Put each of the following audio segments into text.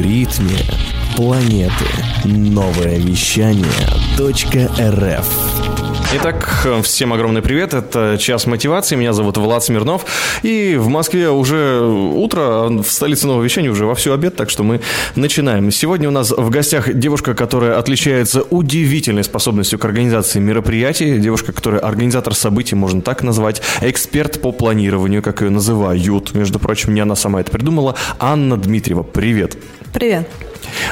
В ритме планеты. Новое вещание .рф Итак, всем огромный привет. Это «Час мотивации». Меня зовут Влад Смирнов. И в Москве уже утро, а в столице нового вещания уже вовсю обед, так что мы начинаем. Сегодня у нас в гостях девушка, которая отличается удивительной способностью к организации мероприятий. Девушка, которая организатор событий, можно так назвать. Эксперт по планированию, как ее называют. Между прочим, не она сама это придумала. Анна Дмитриева, привет. Привет.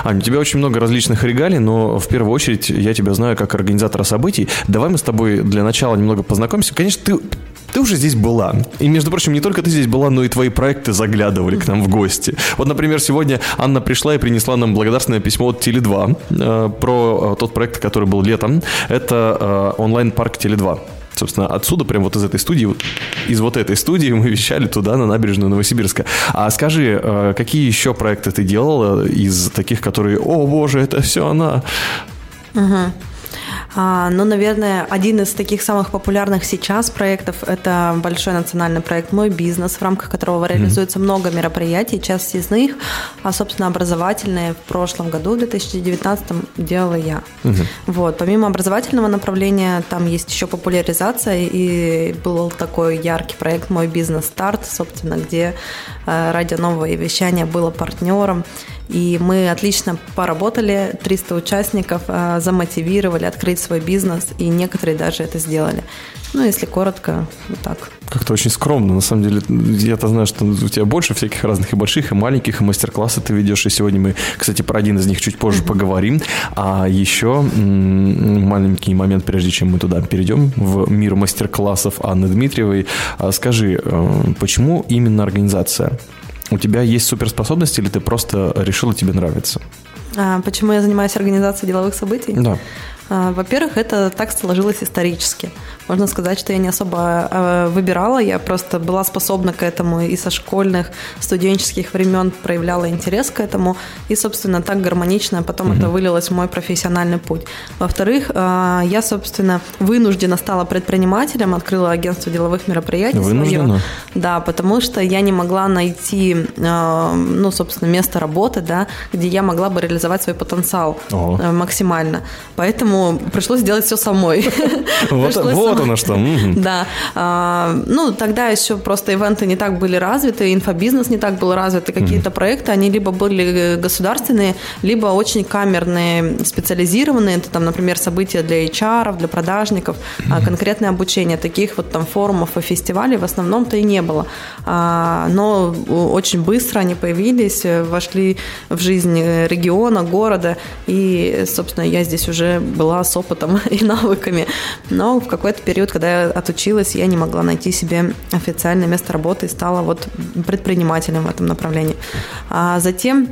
Аня, у тебя очень много различных регалий, но в первую очередь я тебя знаю как организатора событий. Давай мы с тобой для начала немного познакомимся. Конечно, ты ты уже здесь была. И, между прочим, не только ты здесь была, но и твои проекты заглядывали к нам в гости. Вот, например, сегодня Анна пришла и принесла нам благодарственное письмо от Теле2 э, про э, тот проект, который был летом. Это э, онлайн-парк Теле2. Собственно, отсюда, прям вот из этой студии, вот, из вот этой студии мы вещали туда, на набережную Новосибирска. А скажи, э, какие еще проекты ты делала из таких, которые, о боже, это все она? Угу. А, ну, наверное, один из таких самых популярных сейчас проектов – это большой национальный проект «Мой бизнес», в рамках которого реализуется mm-hmm. много мероприятий. Часть из них, а, собственно, образовательные в прошлом году, в 2019 делала я. Mm-hmm. Вот. Помимо образовательного направления, там есть еще популяризация, и был такой яркий проект «Мой бизнес старт», собственно, где э, радио «Новое вещание» было партнером. И мы отлично поработали, 300 участников э, замотивировали открыть свой бизнес, и некоторые даже это сделали. Ну, если коротко, вот так. Как-то очень скромно, на самом деле. Я-то знаю, что у тебя больше всяких разных и больших, и маленьких, и мастер-классы ты ведешь. И сегодня мы, кстати, про один из них чуть позже mm-hmm. поговорим. А еще маленький момент, прежде чем мы туда перейдем, в мир мастер-классов Анны Дмитриевой. А скажи, э, почему именно организация? У тебя есть суперспособности или ты просто решила тебе нравится? А, почему я занимаюсь организацией деловых событий? Да. А, во-первых, это так сложилось исторически. Можно сказать, что я не особо а, выбирала, я просто была способна к этому и со школьных, студенческих времен проявляла интерес к этому, и, собственно, так гармонично потом mm это вылилось в мой профессиональный путь. Во-вторых, а, я, собственно, вынуждена стала предпринимателем, открыла агентство деловых мероприятий Вынуждена? свое. Да, потому что я не могла найти, ну, собственно, место работы, да, где я могла бы реализовать свой потенциал О. Э, максимально. Поэтому поэтому пришлось делать все самой. Вот, вот оно что. Да. А, ну, тогда еще просто ивенты не так были развиты, инфобизнес не так был развит, какие-то проекты, они либо были государственные, либо очень камерные, специализированные, это там, например, события для HR, для продажников, а конкретное обучение. Таких вот там форумов и фестивалей в основном-то и не было. А, но очень быстро они появились, вошли в жизнь региона, города, и, собственно, я здесь уже была с опытом и навыками. Но в какой-то период, когда я отучилась, я не могла найти себе официальное место работы и стала вот предпринимателем в этом направлении. А затем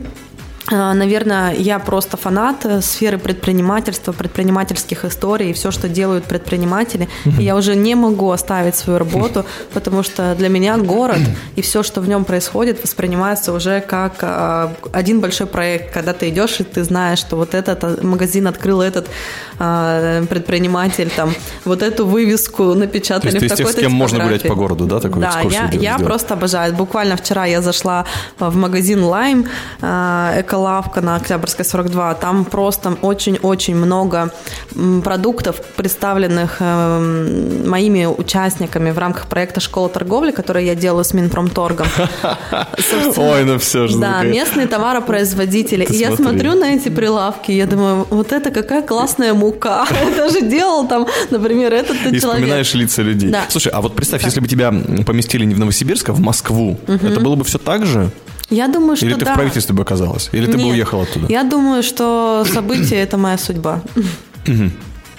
Наверное, я просто фанат э, сферы предпринимательства, предпринимательских историй и все, что делают предприниматели. И я уже не могу оставить свою работу, потому что для меня город и все, что в нем происходит, воспринимается уже как а, один большой проект, когда ты идешь и ты знаешь, что вот этот а, магазин открыл этот предприниматель, там вот эту вывеску напечатали То есть, в какой-то с кем можно гулять по городу, да, такую Да, я, я просто обожаю. Буквально вчера я зашла в магазин Lime, эко лавка на Октябрьской 42. Там просто очень-очень много продуктов, представленных эм, моими участниками в рамках проекта «Школа торговли», который я делаю с Минпромторгом. Ой, ну все же. Да, местные товаропроизводители. И я смотрю на эти прилавки, я думаю, вот это какая классная мука. Это же делал там, например, этот человек. И вспоминаешь лица людей. Слушай, а вот представь, если бы тебя поместили не в Новосибирск, а в Москву, это было бы все так же? Я думаю, что Или ты да. в правительстве бы оказалась? Или ты бы уехала оттуда? Я думаю, что событие – это моя судьба.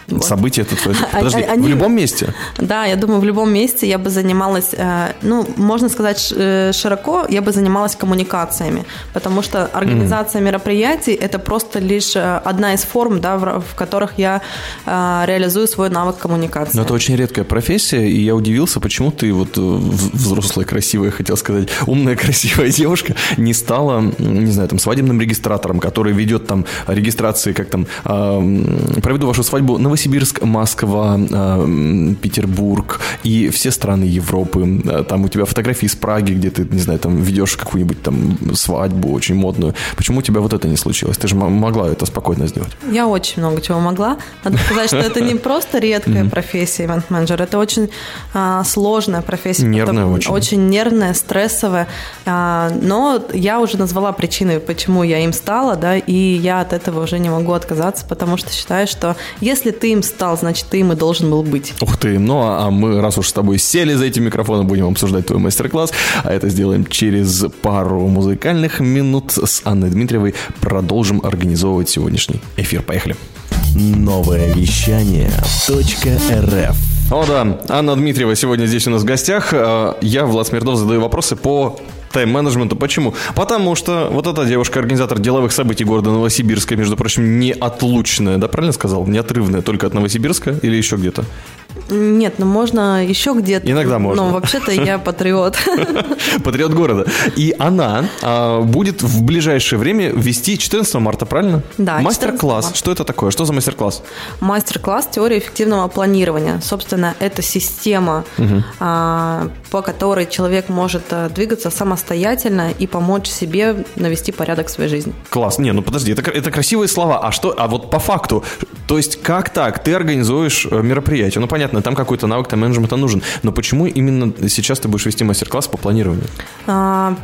Вот. События это твое. Подожди, Они, в любом месте? Да, я думаю, в любом месте я бы занималась, э, ну, можно сказать э, широко, я бы занималась коммуникациями, потому что организация mm. мероприятий – это просто лишь э, одна из форм, да, в, в которых я реализую свой навык коммуникации. Но это очень редкая профессия, и я удивился, почему ты вот взрослая, красивая, хотел сказать, умная, красивая девушка не стала, не знаю, там, свадебным регистратором, который ведет там регистрации, как там, проведу вашу свадьбу на Новосибирск, Москва, э, Петербург и все страны Европы. Э, там у тебя фотографии из Праги, где ты, не знаю, там ведешь какую-нибудь там свадьбу очень модную. Почему у тебя вот это не случилось? Ты же могла это спокойно сделать. Я очень много чего могла. Надо сказать, что это не просто редкая профессия ивент-менеджер, это очень а, сложная профессия. Нервная очень. Очень нервная, стрессовая. А, но я уже назвала причины, почему я им стала, да, и я от этого уже не могу отказаться, потому что считаю, что если ты им стал, значит, ты им и должен был быть. Ух ты, ну а мы, раз уж с тобой сели за эти микрофоны, будем обсуждать твой мастер-класс, а это сделаем через пару музыкальных минут с Анной Дмитриевой. Продолжим организовывать сегодняшний эфир. Поехали. Новое вещание .рф О да, Анна Дмитриева сегодня здесь у нас в гостях. Э, Я, Влад Смирнов, задаю вопросы по тайм-менеджменту. Почему? Потому что вот эта девушка, организатор деловых событий города Новосибирска, между прочим, неотлучная, да, правильно сказал? Неотрывная только от Новосибирска или еще где-то? Нет, ну можно еще где-то. Иногда можно. Но вообще-то я патриот. Патриот города. И она а, будет в ближайшее время вести 14 марта, правильно? Да, 14 Мастер-класс. Что это такое? Что за мастер-класс? Мастер-класс теория эффективного планирования. Собственно, это система, а, по которой человек может а, двигаться самостоятельно и помочь себе навести порядок в своей жизни. Класс. Не, ну подожди, это, это красивые слова. А что, а вот по факту, то есть как так? Ты организуешь э, мероприятие. Ну понятно, там какой-то навык там менеджмента нужен. Но почему именно сейчас ты будешь вести мастер-класс по планированию? А,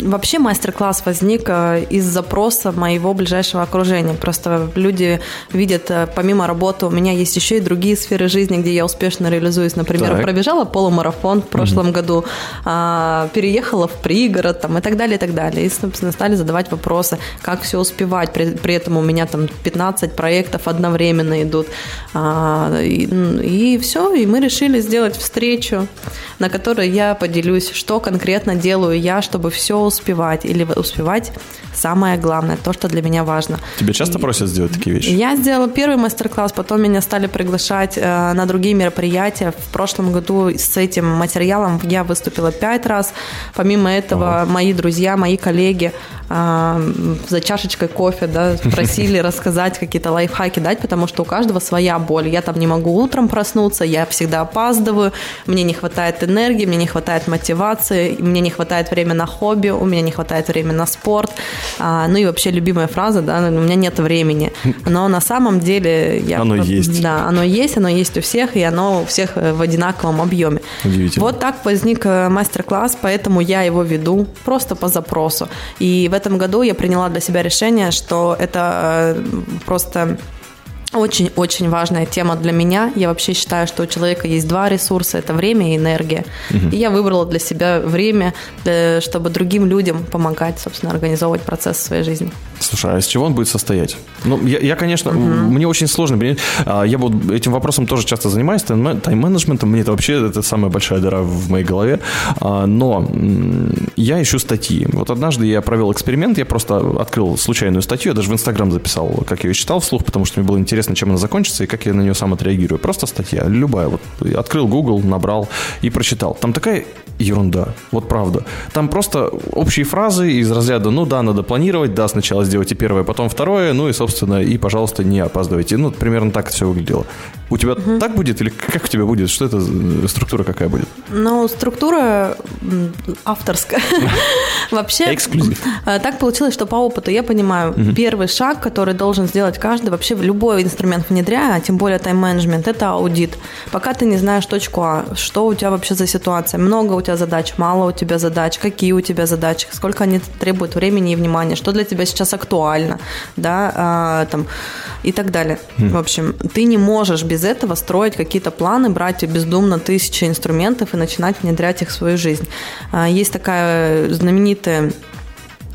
Вообще мастер-класс возник а, из запроса моего ближайшего окружения. Просто люди видят, помимо работы, у меня есть еще и другие сферы жизни, где я успешно реализуюсь. Например, Так. пробежала полумарафон в прошлом году, а, переехала в пригород там, и так далее, и так далее. И, собственно, стали задавать вопросы, как все успевать. При, при этом у меня там 15 проектов одновременно идут. А, и, и все, и мы решили сделать встречу, на которой я поделюсь, что конкретно делаю я, чтобы все успевать. Или успевать самое главное, то, что для меня важно. Тебя часто просят сделать такие вещи? Я сделала первый мастер-класс, потом меня стали приглашать э, на другие мероприятия. В прошлом году с этим материалом я выступила пять раз. Помимо этого, мои друзья, мои коллеги э, за чашечкой кофе да, просили рассказать какие-то лайфхаки дать, потому что у каждого своя боль. Я там не могу утром проснуться, я всегда опаздываю, мне не хватает энергии, мне не хватает мотивации, мне не хватает времени на хобби, у меня не хватает времени на спорт. А, ну и вообще любимая фраза, да, у меня нет времени. Но на самом деле я... Оно есть. Да, оно есть, оно есть у всех, и оно у всех э, в одинаковом объеме. Удивительно. Вот так возник э, мастер-класс, поэтому я его веду просто по запросу. И в этом году я приняла для себя решение, что это э, просто очень-очень важная тема для меня. Я вообще считаю, что у человека есть два ресурса. Это время и энергия. И я выбрала для себя время, э, чтобы другим людям помогать, собственно, организовывать процесс в своей жизни. Слушай, а из чего он будет состоять? Ну, я, я, конечно, мне очень сложно принять. А, Я вот этим вопросом тоже часто занимаюсь, тайм- тайм-менеджментом. Мне это вообще это самая большая дыра в моей голове. А, Но я ищу статьи. Вот однажды я провел эксперимент, я просто открыл случайную статью, я даже в Инстаграм записал, как я ее читал вслух, потому что мне было интересно, чем она закончится и как я на нее сам отреагирую. Просто статья, любая. Вот открыл Google, набрал и прочитал. Там такая ерунда, вот правда. Там просто общие фразы из разряда, ну да, надо планировать, да, сначала сделайте первое, потом второе, ну и, собственно, и, пожалуйста, не опаздывайте. Ну, примерно так все выглядело. У тебя так будет или как у тебя будет? Что это структура какая будет? Ну, структура авторская. Вообще, Эксклюзив. э, так получилось, что по опыту я понимаю, первый шаг, который должен сделать каждый, вообще в любой инструмент внедряя, а тем более тайм-менеджмент, это аудит. Пока ты не знаешь точку А, что у тебя вообще за ситуация, много у тебя задач, мало у тебя задач, какие у тебя задачи, сколько они требуют времени и внимания, что для тебя сейчас актуально, да, а, там, и так далее. В общем, ты не можешь без этого строить какие-то планы, брать бездумно тысячи инструментов и начинать внедрять их в свою жизнь. А, Есть такая знаменитая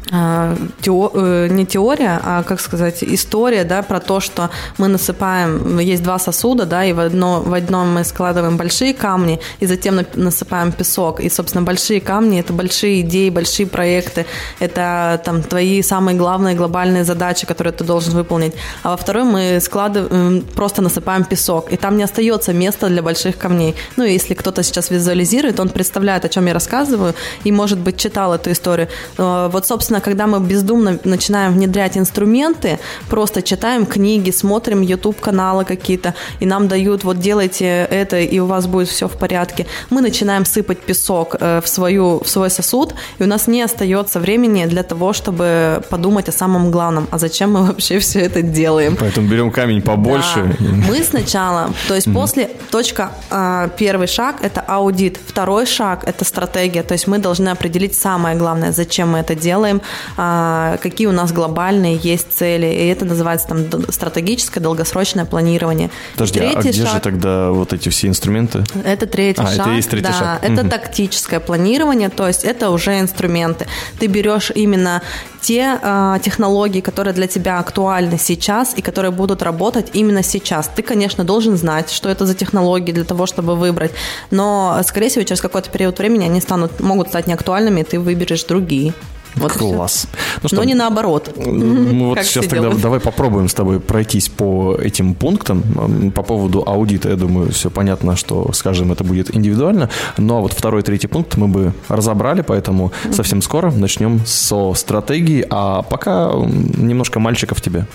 тео- э, не теория, а, как сказать, история, да, про то, что мы насыпаем, есть два сосуда, да, и в, одно, в одном мы складываем большие камни, и затем насыпаем песок. И, собственно, большие камни – это большие идеи, большие проекты, это там твои самые главные глобальные задачи, которые ты должен выполнить. А во второй мы складываем, просто насыпаем песок, и там не остается места для больших камней. Ну, и если кто-то сейчас визуализирует, он представляет, о чем я рассказываю, и, может быть, читал эту историю. Э, Вот, собственно, Соответственно, когда мы бездумно начинаем внедрять инструменты, просто читаем книги, смотрим YouTube-каналы какие-то, и нам дают, вот делайте это, и у вас будет все в порядке, мы начинаем сыпать песок э, в, свою, в свой сосуд, и у нас не остается времени для того, чтобы подумать о самом главном, а зачем мы вообще все это делаем. Поэтому берем камень побольше. Да. Мы сначала, то есть после точка, а, первый шаг – это аудит, второй шаг – это стратегия, то есть мы должны определить самое главное, зачем мы это делаем, какие у нас глобальные есть цели, и это называется там стратегическое долгосрочное планирование. Подожди, а где шаг, же тогда вот эти все инструменты? Это третий а, шаг. это есть третий да, шаг. Это угу. тактическое планирование, то есть это уже инструменты. Ты берешь именно те э, технологии, которые для тебя актуальны сейчас и которые будут работать именно сейчас. Ты, конечно, должен знать, что это за технологии для того, чтобы выбрать, но, скорее всего, через какой-то период времени они станут, могут стать неактуальными, и ты выберешь другие. Вот Класс. Ну, что, Но не наоборот. Ну, вот сейчас тогда делают. давай попробуем с тобой пройтись по этим пунктам. По поводу аудита, я думаю, все понятно, что, скажем, это будет индивидуально. Но ну, а вот второй, третий пункт мы бы разобрали, поэтому совсем скоро начнем со стратегии. А пока немножко мальчиков тебе.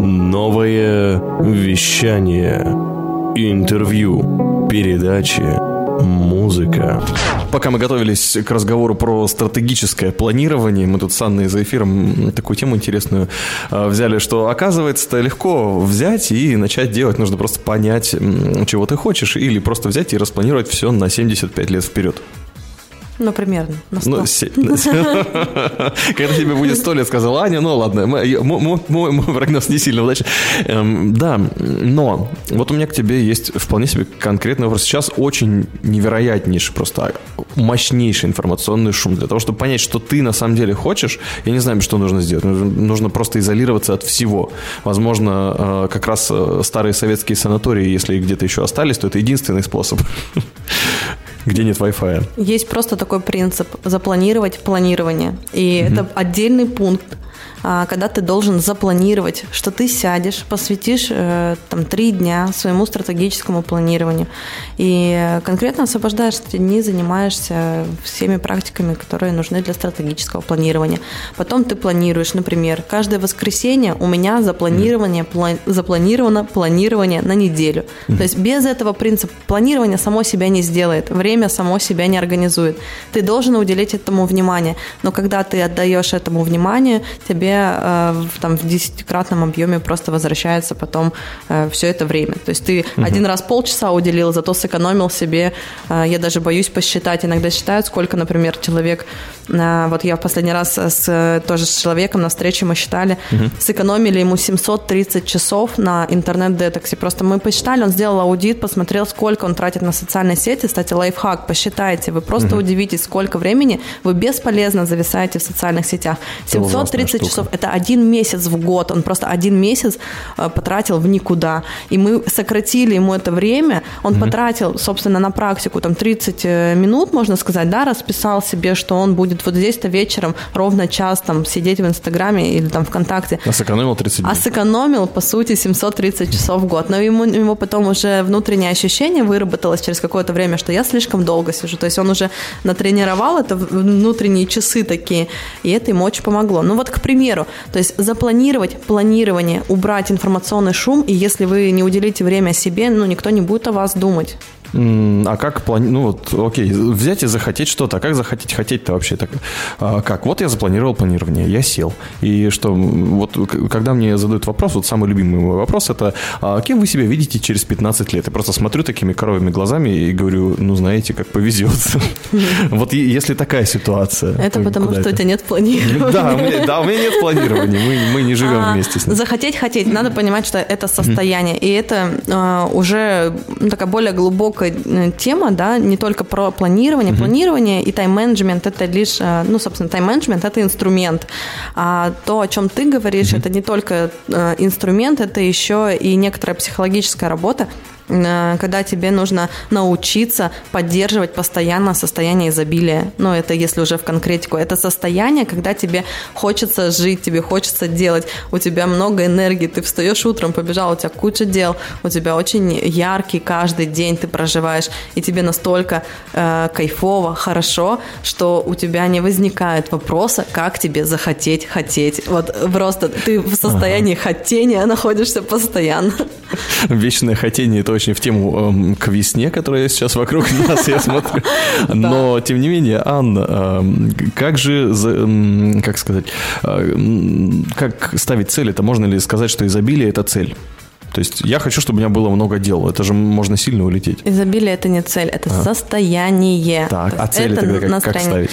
Новое вещание. Интервью. Передачи Музыка. Пока мы готовились к разговору про стратегическое планирование, мы тут с Анной за эфиром такую тему интересную а, взяли, что оказывается-то легко взять и начать делать. Нужно просто понять, чего ты хочешь, или просто взять и распланировать все на 75 лет вперед. Ну, примерно, на 100. Ну, когда тебе будет 100 лет, сказала Аня, ну ладно, мой прогноз не сильно удачный. Эм, да, но вот у меня к тебе есть вполне себе конкретный вопрос. Сейчас очень невероятнейший, просто мощнейший информационный шум. Для того, чтобы понять, что ты на самом деле хочешь, я не знаю, что нужно сделать. Нужно просто изолироваться от всего. Возможно, э, как раз э, старые советские санатории, если где-то еще остались, то это единственный способ где нет Wi-Fi. Есть просто такой принцип запланировать планирование. И угу. это отдельный пункт а, когда ты должен запланировать, что ты сядешь, посвятишь э, там три дня своему стратегическому планированию. И конкретно освобождаешь эти дни, занимаешься всеми практиками, которые нужны для стратегического планирования. Потом ты планируешь, например, каждое воскресенье у меня запланирование, mm. запланировано планирование на неделю. Mm. То есть без этого принципа планирования само себя не сделает, время само себя не организует. Ты должен уделить этому внимание. Но когда ты отдаешь этому внимание, тебе э, там, в десятикратном объеме просто возвращается потом э, все это время. То есть ты угу. один раз полчаса уделил, зато сэкономил себе, э, я даже боюсь посчитать, иногда считают, сколько, например, человек, вот я в последний раз с, тоже с человеком на встрече мы считали, угу. сэкономили ему 730 часов на интернет-детоксе. Просто мы посчитали, он сделал аудит, посмотрел, сколько он тратит на социальные сети. Кстати, лайфхак, посчитайте, вы просто угу. удивитесь, сколько времени вы бесполезно зависаете в социальных сетях. 730 часов часов. Это один месяц в год. Он просто один месяц э, потратил в никуда. И мы сократили ему это время. Он mm-hmm. потратил, собственно, на практику там 30 э, минут, можно сказать, да, расписал себе, что он будет вот здесь-то вечером ровно час там сидеть в Инстаграме или там ВКонтакте. А сэкономил 30 дней. А сэкономил, по сути, 730 часов в год. Но ему, ему потом уже внутреннее ощущение выработалось через какое-то время, что я слишком долго сижу. То есть он уже натренировал это внутренние часы такие, и это ему очень помогло. Ну вот, к примеру. То есть запланировать планирование, убрать информационный шум, и если вы не уделите время себе, ну, никто не будет о вас думать. А как плани... Ну вот, окей, взять и захотеть что-то. А как захотеть хотеть-то вообще так? А как? Вот я запланировал планирование, я сел. И что, вот когда мне задают вопрос, вот самый любимый мой вопрос, это а кем вы себя видите через 15 лет? Я просто смотрю такими коровыми глазами и говорю, ну, знаете, как повезет. Вот если такая ситуация. Это потому, что у тебя нет планирования. Да, у меня нет планирования, мы не живем а, вместе с ним. Захотеть хотеть, надо понимать, что это состояние. И это уже такая более глубокая глубокая э, тема, да, не только про планирование. Mm-hmm. Планирование и тайм-менеджмент – это лишь, э, ну, собственно, тайм-менеджмент – это инструмент. А то, о чем ты говоришь, mm-hmm. это не только э, инструмент, это еще и некоторая психологическая работа, когда тебе нужно научиться поддерживать постоянно состояние изобилия. Ну, это если уже в конкретику. Это состояние, когда тебе хочется жить, тебе хочется делать, у тебя много энергии, ты встаешь утром, побежал, у тебя куча дел, у тебя очень яркий каждый день ты проживаешь, и тебе настолько э, кайфово, хорошо, что у тебя не возникает вопроса, как тебе захотеть хотеть. Вот просто ты в состоянии ага. хотения находишься постоянно. Вечное хотение – это очень в тему э, к весне, которая сейчас вокруг нас, я смотрю. Но, тем не менее, Анна, э, как же, э, как сказать, э, как ставить цель? Это можно ли сказать, что изобилие – это цель? То есть я хочу, чтобы у меня было много дел. Это же можно сильно улететь. Изобилие это не цель, это а. состояние. Так, а цель это тогда как, как ставить?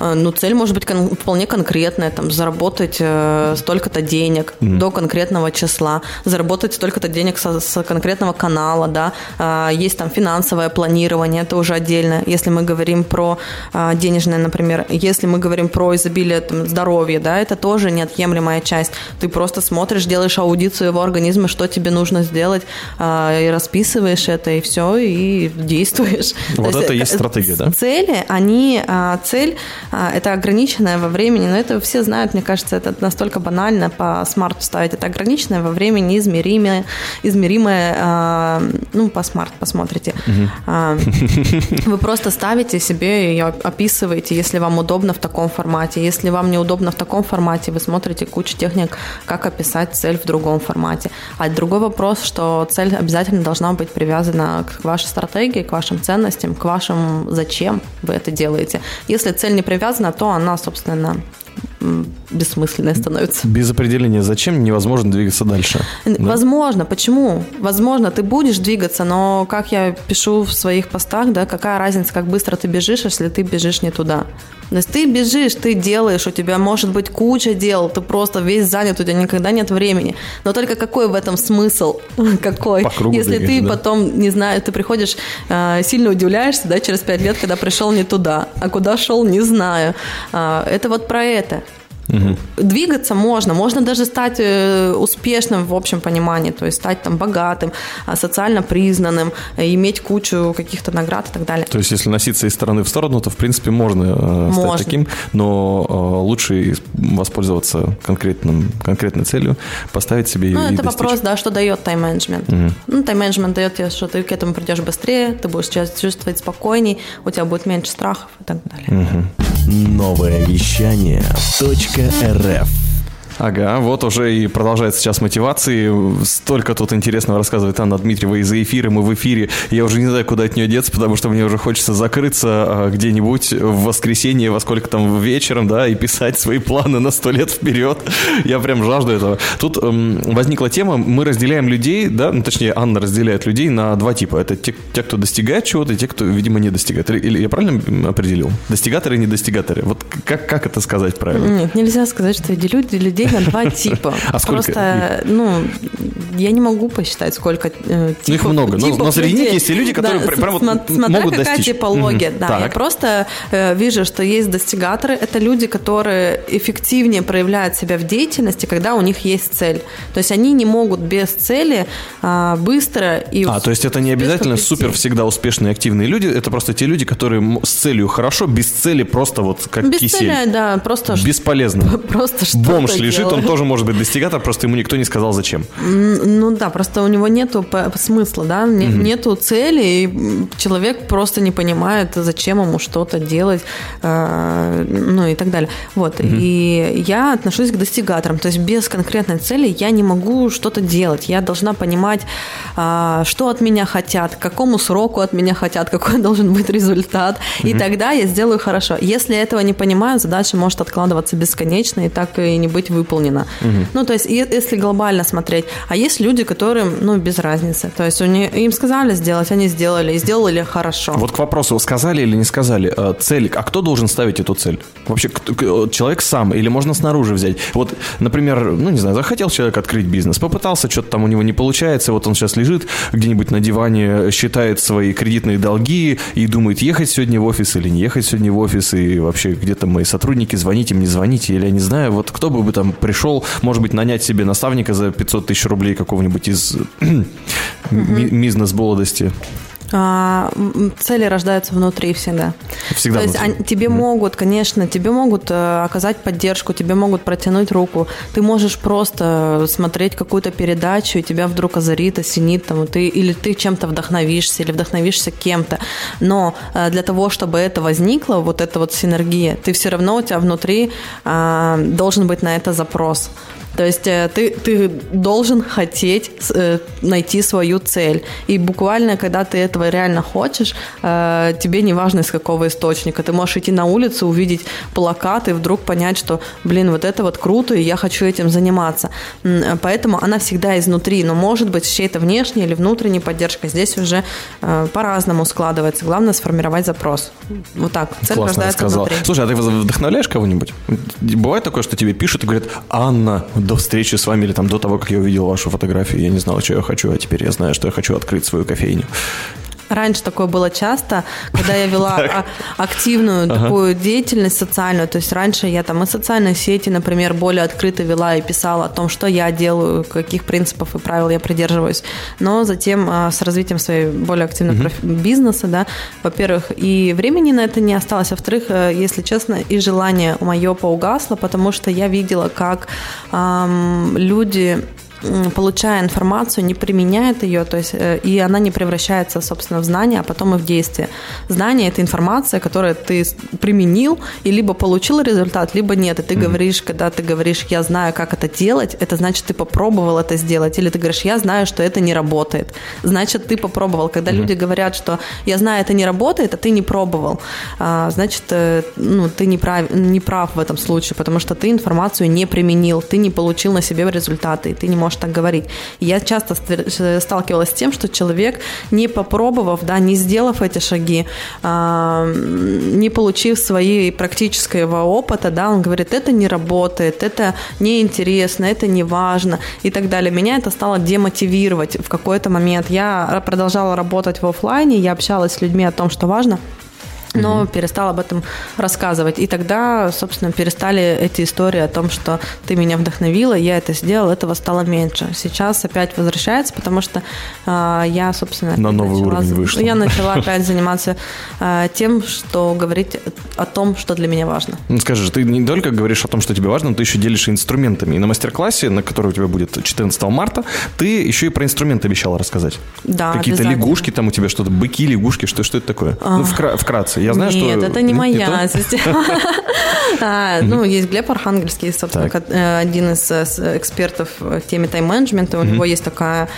А, ну, цель может быть кон- вполне конкретная, там, заработать э, столько-то денег mm. до конкретного числа, заработать столько-то денег со, с конкретного канала, да, а, есть там финансовое планирование, это уже отдельно, если мы говорим про а, денежное, например, если мы говорим про изобилие там, здоровья, да, это тоже неотъемлемая часть, ты просто смотришь, делаешь аудит своего организма, что тебе нужно сделать, а, и расписываешь это, и все, и действуешь. Вот То это и есть стратегия, да? Цели, они, а, цель а, это ограниченное во времени, но это все знают, мне кажется, это настолько банально по смарту ставить. Это ограниченное во времени, измеримое, измеримое, ну, по смарт посмотрите. Вы просто ставите себе и описываете, если вам удобно в таком формате. Если вам неудобно в таком формате, вы смотрите кучу техник, как описать цель в другом формате. А другой вопрос, что цель обязательно должна быть привязана к вашей стратегии, к вашим ценностям, к вашим зачем вы это делаете. Если цель не привязана то она, собственно, бессмысленная становится. Без определения зачем невозможно двигаться дальше. Возможно. Да? Почему? Возможно, ты будешь двигаться, но как я пишу в своих постах, да, какая разница, как быстро ты бежишь, если ты бежишь не туда. То есть ты бежишь, ты делаешь, у тебя может быть куча дел, ты просто весь занят, у тебя никогда нет времени. Но только какой в этом смысл? Какой? Если ты да? потом, не знаю, ты приходишь, э, сильно удивляешься, да, через пять лет, когда пришел не туда, а куда шел, не знаю. А, это вот про это. Угу. Двигаться можно, можно даже стать э, успешным в общем понимании, то есть стать там богатым, а, социально признанным, э, иметь кучу каких-то наград и так далее. То есть если носиться из стороны в сторону, то в принципе можно, э, можно. стать таким, но лучше воспользоваться конкретным, конкретной целью, поставить себе Ну, это достичь. вопрос, да, что дает тайм-менеджмент. Угу. Ну, тайм-менеджмент дает тебе, что ты к этому придешь быстрее, ты будешь чувствовать спокойней, у тебя будет меньше страхов и так далее. Угу. Новое вещание. .рф Ага, вот уже и продолжается сейчас мотивации. Столько тут интересного рассказывает Анна Дмитриева и за эфиром, и в эфире. Я уже не знаю, куда от нее деться, потому что мне уже хочется закрыться а, где-нибудь в воскресенье, во сколько там вечером, да, и писать свои планы на сто лет вперед. Я прям жажду этого. Тут эм, возникла тема, мы разделяем людей, да, ну, точнее, Анна разделяет людей на два типа. Это те, те кто достигает чего-то, и те, кто, видимо, не достигает. Или я правильно определил? Достигаторы и недостигаторы. Вот как, как это сказать правильно? Нет, нельзя сказать, что делю людей на два типа. А сколько? Просто, ну, я не могу посчитать, сколько э, типов. Ну, их много. Но, но среди них есть и люди, которые да, прям вот смотря могут какая достичь. типология. Mm-hmm. Да, так. я просто э, вижу, что есть достигаторы. Это люди, которые эффективнее проявляют себя в деятельности, когда у них есть цель. То есть они не могут без цели э, быстро и А, то есть это не обязательно супер всегда успешные активные люди, это просто те люди, которые с целью хорошо, без цели просто вот как без кисель. Цели, да, просто... Бесполезно. Просто что Бомж лежит, он тоже может быть достигатор, просто ему никто не сказал зачем. Ну да, просто у него нету смысла, да, угу. нету цели, и человек просто не понимает, зачем ему что-то делать, э, ну и так далее. Вот, угу. и я отношусь к достигаторам, то есть без конкретной цели я не могу что-то делать, я должна понимать, э, что от меня хотят, к какому сроку от меня хотят, какой должен быть результат, угу. и тогда я сделаю хорошо. Если этого не понимаю, задача может откладываться бесконечно и так и не быть выполнена. Угу. Ну, то есть, если глобально смотреть. А есть люди, которым, ну, без разницы. То есть, они, им сказали сделать, они сделали, и сделали хорошо. Вот к вопросу, сказали или не сказали, э, цель, а кто должен ставить эту цель? Вообще, человек сам, или можно снаружи взять? Вот, например, ну, не знаю, захотел человек открыть бизнес, попытался, что-то там у него не получается, вот он сейчас лежит где-нибудь на диване, считает свои кредитные долги и думает, ехать сегодня в офис или не ехать сегодня в офис, и вообще где-то мои сотрудники, звоните мне, звоните, или я не знаю, вот кто бы там пришел, может быть, нанять себе наставника за 500 тысяч рублей какого-нибудь из бизнес-молодости. А, цели рождаются внутри всегда. Всегда То есть внутри. они, тебе могут, конечно, тебе могут э, оказать поддержку, тебе могут протянуть руку. Ты можешь просто смотреть какую-то передачу, и тебя вдруг озарит, осенит, там, ты, или ты чем-то вдохновишься, или вдохновишься кем-то. Но э, для того, чтобы это возникло, вот эта вот синергия, ты все равно у тебя внутри э, должен быть на это запрос. То есть э, ты, ты должен хотеть э, найти свою цель. И буквально, когда ты этого реально хочешь, э, тебе не важно, из какого источника. Ты можешь идти на улицу, увидеть плакат и вдруг понять, что, блин, вот это вот круто, и я хочу этим заниматься. Поэтому она всегда изнутри, но может быть чьей-то внешней или внутренней поддержкой. Здесь уже по-разному складывается. Главное сформировать запрос. Вот так. Цель Классно рождается рассказала. внутри. Слушай, а ты вдохновляешь кого-нибудь? Бывает такое, что тебе пишут и говорят, Анна, до встречи с вами или там до того, как я увидел вашу фотографию, я не знал, что я хочу, а теперь я знаю, что я хочу открыть свою кофейню. Раньше такое было часто, когда я вела активную такую деятельность социальную. То есть раньше я там и социальные сети, например, более открыто вела и писала о том, что я делаю, каких принципов и правил я придерживаюсь. Но затем а, с развитием своей более активного бизнеса, да, во-первых, и времени на это не осталось, а во-вторых, э, если честно, и желание мое поугасло, потому что я видела, как эм, люди получая информацию, не применяет ее, то есть э, и она не превращается, собственно, в знание, а потом и в действие. Знание – это информация, которую ты применил, и либо получил результат, либо нет. И ты mm-hmm. говоришь, когда ты говоришь, я знаю, как это делать, это значит, ты попробовал это сделать. Или ты говоришь, я знаю, что это не работает. Значит, ты попробовал. Когда mm-hmm. люди говорят, что я знаю, это не работает, а ты не пробовал, а, значит, э, ну, ты не прав, не прав в этом случае, потому что ты информацию не применил, ты не получил на себе результаты, и ты не можешь можешь так говорить. я часто сталкивалась с тем, что человек, не попробовав, да, не сделав эти шаги, не получив своей практического опыта, да, он говорит, это не работает, это неинтересно, это не важно и так далее. Меня это стало демотивировать в какой-то момент. Я продолжала работать в офлайне, я общалась с людьми о том, что важно – но mm перестал об этом рассказывать. И тогда, собственно, перестали эти истории о том, что ты меня вдохновила, я это сделал, этого стало меньше. Сейчас опять возвращается, потому что э, я, собственно, на новый начала, уровень вышла. Я начала опять заниматься э, тем, что говорить о том, что для меня важно. Ну, скажи, ты не только говоришь о том, что тебе важно, но ты еще делишься инструментами. И на мастер-классе, на который у тебя будет 14 марта, ты еще и про инструменты обещала рассказать. Да, Какие-то лягушки там у тебя что-то, быки, лягушки, что, что это такое? А... Ну, вкра- вкратце. Я знаю, Нет, что... это не моя система. А, ну, есть Глеб Архангельский, собственно, э, один из э, экспертов в теме тайм-менеджмента. У него есть такая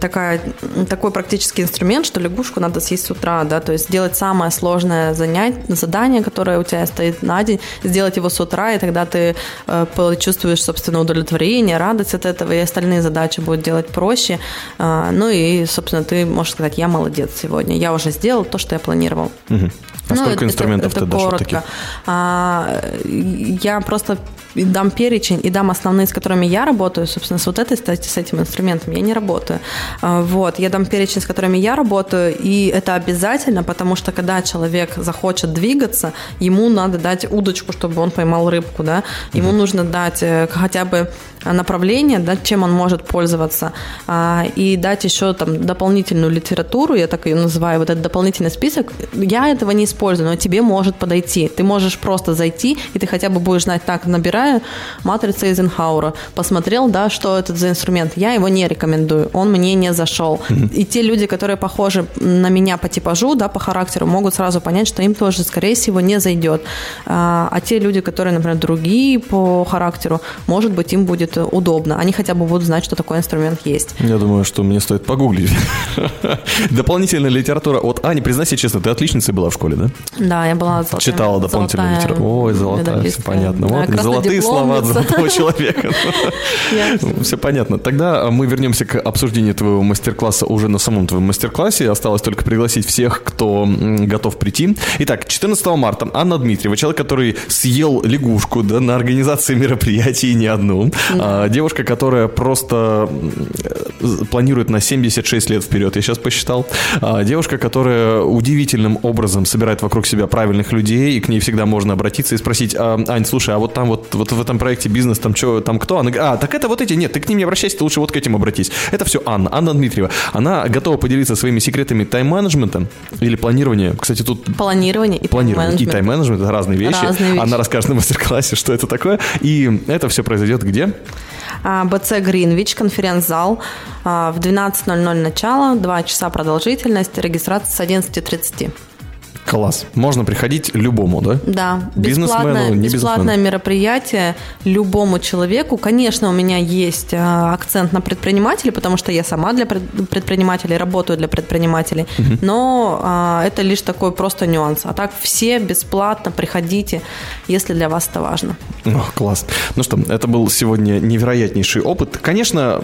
такая, такой практический инструмент, что лягушку надо съесть с утра, да, то есть сделать самое сложное занятие, задание, которое у тебя стоит на день, сделать его с утра, и тогда ты э, чувствуешь, собственно, удовлетворение, радость от этого, и остальные задачи будут делать проще. Э, ну и, собственно, ты можешь сказать, я молодец сегодня, я уже сделал то, что я планировал. Угу. А ну, сколько инструментов это, ты дашь коротко. таких? А, я просто дам перечень и дам основные, с которыми я работаю. Собственно, с вот этой, с этим инструментом я не работаю. А, вот, я дам перечень, с которыми я работаю, и это обязательно, потому что когда человек захочет двигаться, ему надо дать удочку, чтобы он поймал рыбку, да. Ему mm-hmm. нужно дать э, хотя бы направление, да, чем он может пользоваться, а, и дать еще там дополнительную литературу, я так ее называю, вот этот дополнительный список. Я этого не использую, но тебе может подойти. Ты можешь просто зайти, и ты хотя бы будешь знать, так, набираю матрица Эйзенхауэра, посмотрел, да, что это за инструмент. Я его не рекомендую, он мне не зашел. И те люди, которые похожи на меня по типажу, да, по характеру, могут сразу понять, что им тоже, скорее всего, не зайдет. А, а те люди, которые, например, другие по характеру, может быть, им будет удобно. Они хотя бы будут знать, что такой инструмент есть. Я думаю, что мне стоит погуглить. Дополнительная литература от Ани. Признайся честно, ты отличницей была в школе, да? Да, я была золотая. Читала дополнительную литературу. Ой, золотая, все понятно. Вот, золотые слова от золотого человека. Все понятно. Тогда мы вернемся к обсуждению твоего мастер-класса уже на самом твоем мастер-классе. Осталось только пригласить всех, кто готов прийти. Итак, 14 марта Анна Дмитриева, человек, который съел лягушку да, на организации мероприятий не одну. А, девушка, которая просто планирует на 76 лет вперед, я сейчас посчитал. А, девушка, которая удивительным образом собирает вокруг себя правильных людей, и к ней всегда можно обратиться и спросить, а, Ань, слушай, а вот там вот, вот в этом проекте бизнес, там что, там кто? Она говорит, а, так это вот эти, нет, ты к ним не обращайся, ты лучше вот к этим обратись. Это все Анна, Анна Дмитриева. Она готова поделиться своими секретами тайм-менеджмента или планирования. Кстати, тут... Планирование и Планирование и тайм-менеджмент – это разные вещи. разные вещи. Она расскажет на мастер-классе, что это такое. И это все произойдет где? А, БЦ Гринвич, конференц-зал. А, в 12.00 начало, 2 часа продолжительность, регистрация с 11.30. Класс. Можно приходить любому, да? Да. Бесплатное, не бесплатное мероприятие любому человеку. Конечно, у меня есть а, акцент на предпринимателей, потому что я сама для предпринимателей, работаю для предпринимателей. Угу. Но а, это лишь такой просто нюанс. А так все бесплатно приходите, если для вас это важно. О, класс. Ну что, это был сегодня невероятнейший опыт. Конечно,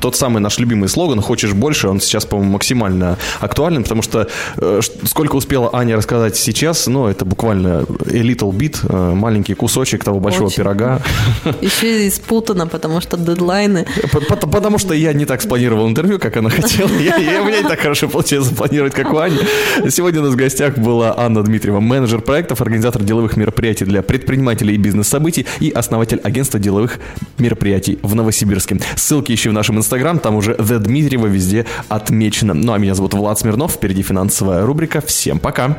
тот самый наш любимый слоган «Хочешь больше», он сейчас, по-моему, максимально актуален, потому что э, сколько успела Аня рассказать сейчас, ну, это буквально a little bit, э, маленький кусочек того большого Очень. пирога. Еще и спутано, потому что дедлайны. Потому что я не так спланировал интервью, как она хотела. Я, я, у меня не так хорошо получилось запланировать, как у Ани. Сегодня у нас в гостях была Анна Дмитриева, менеджер проектов, организатор деловых мероприятий для предпринимателей и бизнес-событий и основатель агентства деловых мероприятий в Новосибирске. Ссылки ищи в нашем инстаграм, там уже The Дмитриева везде отмечено. Ну, а меня зовут Влад Смирнов, впереди финансовая рубрика. Всем пока!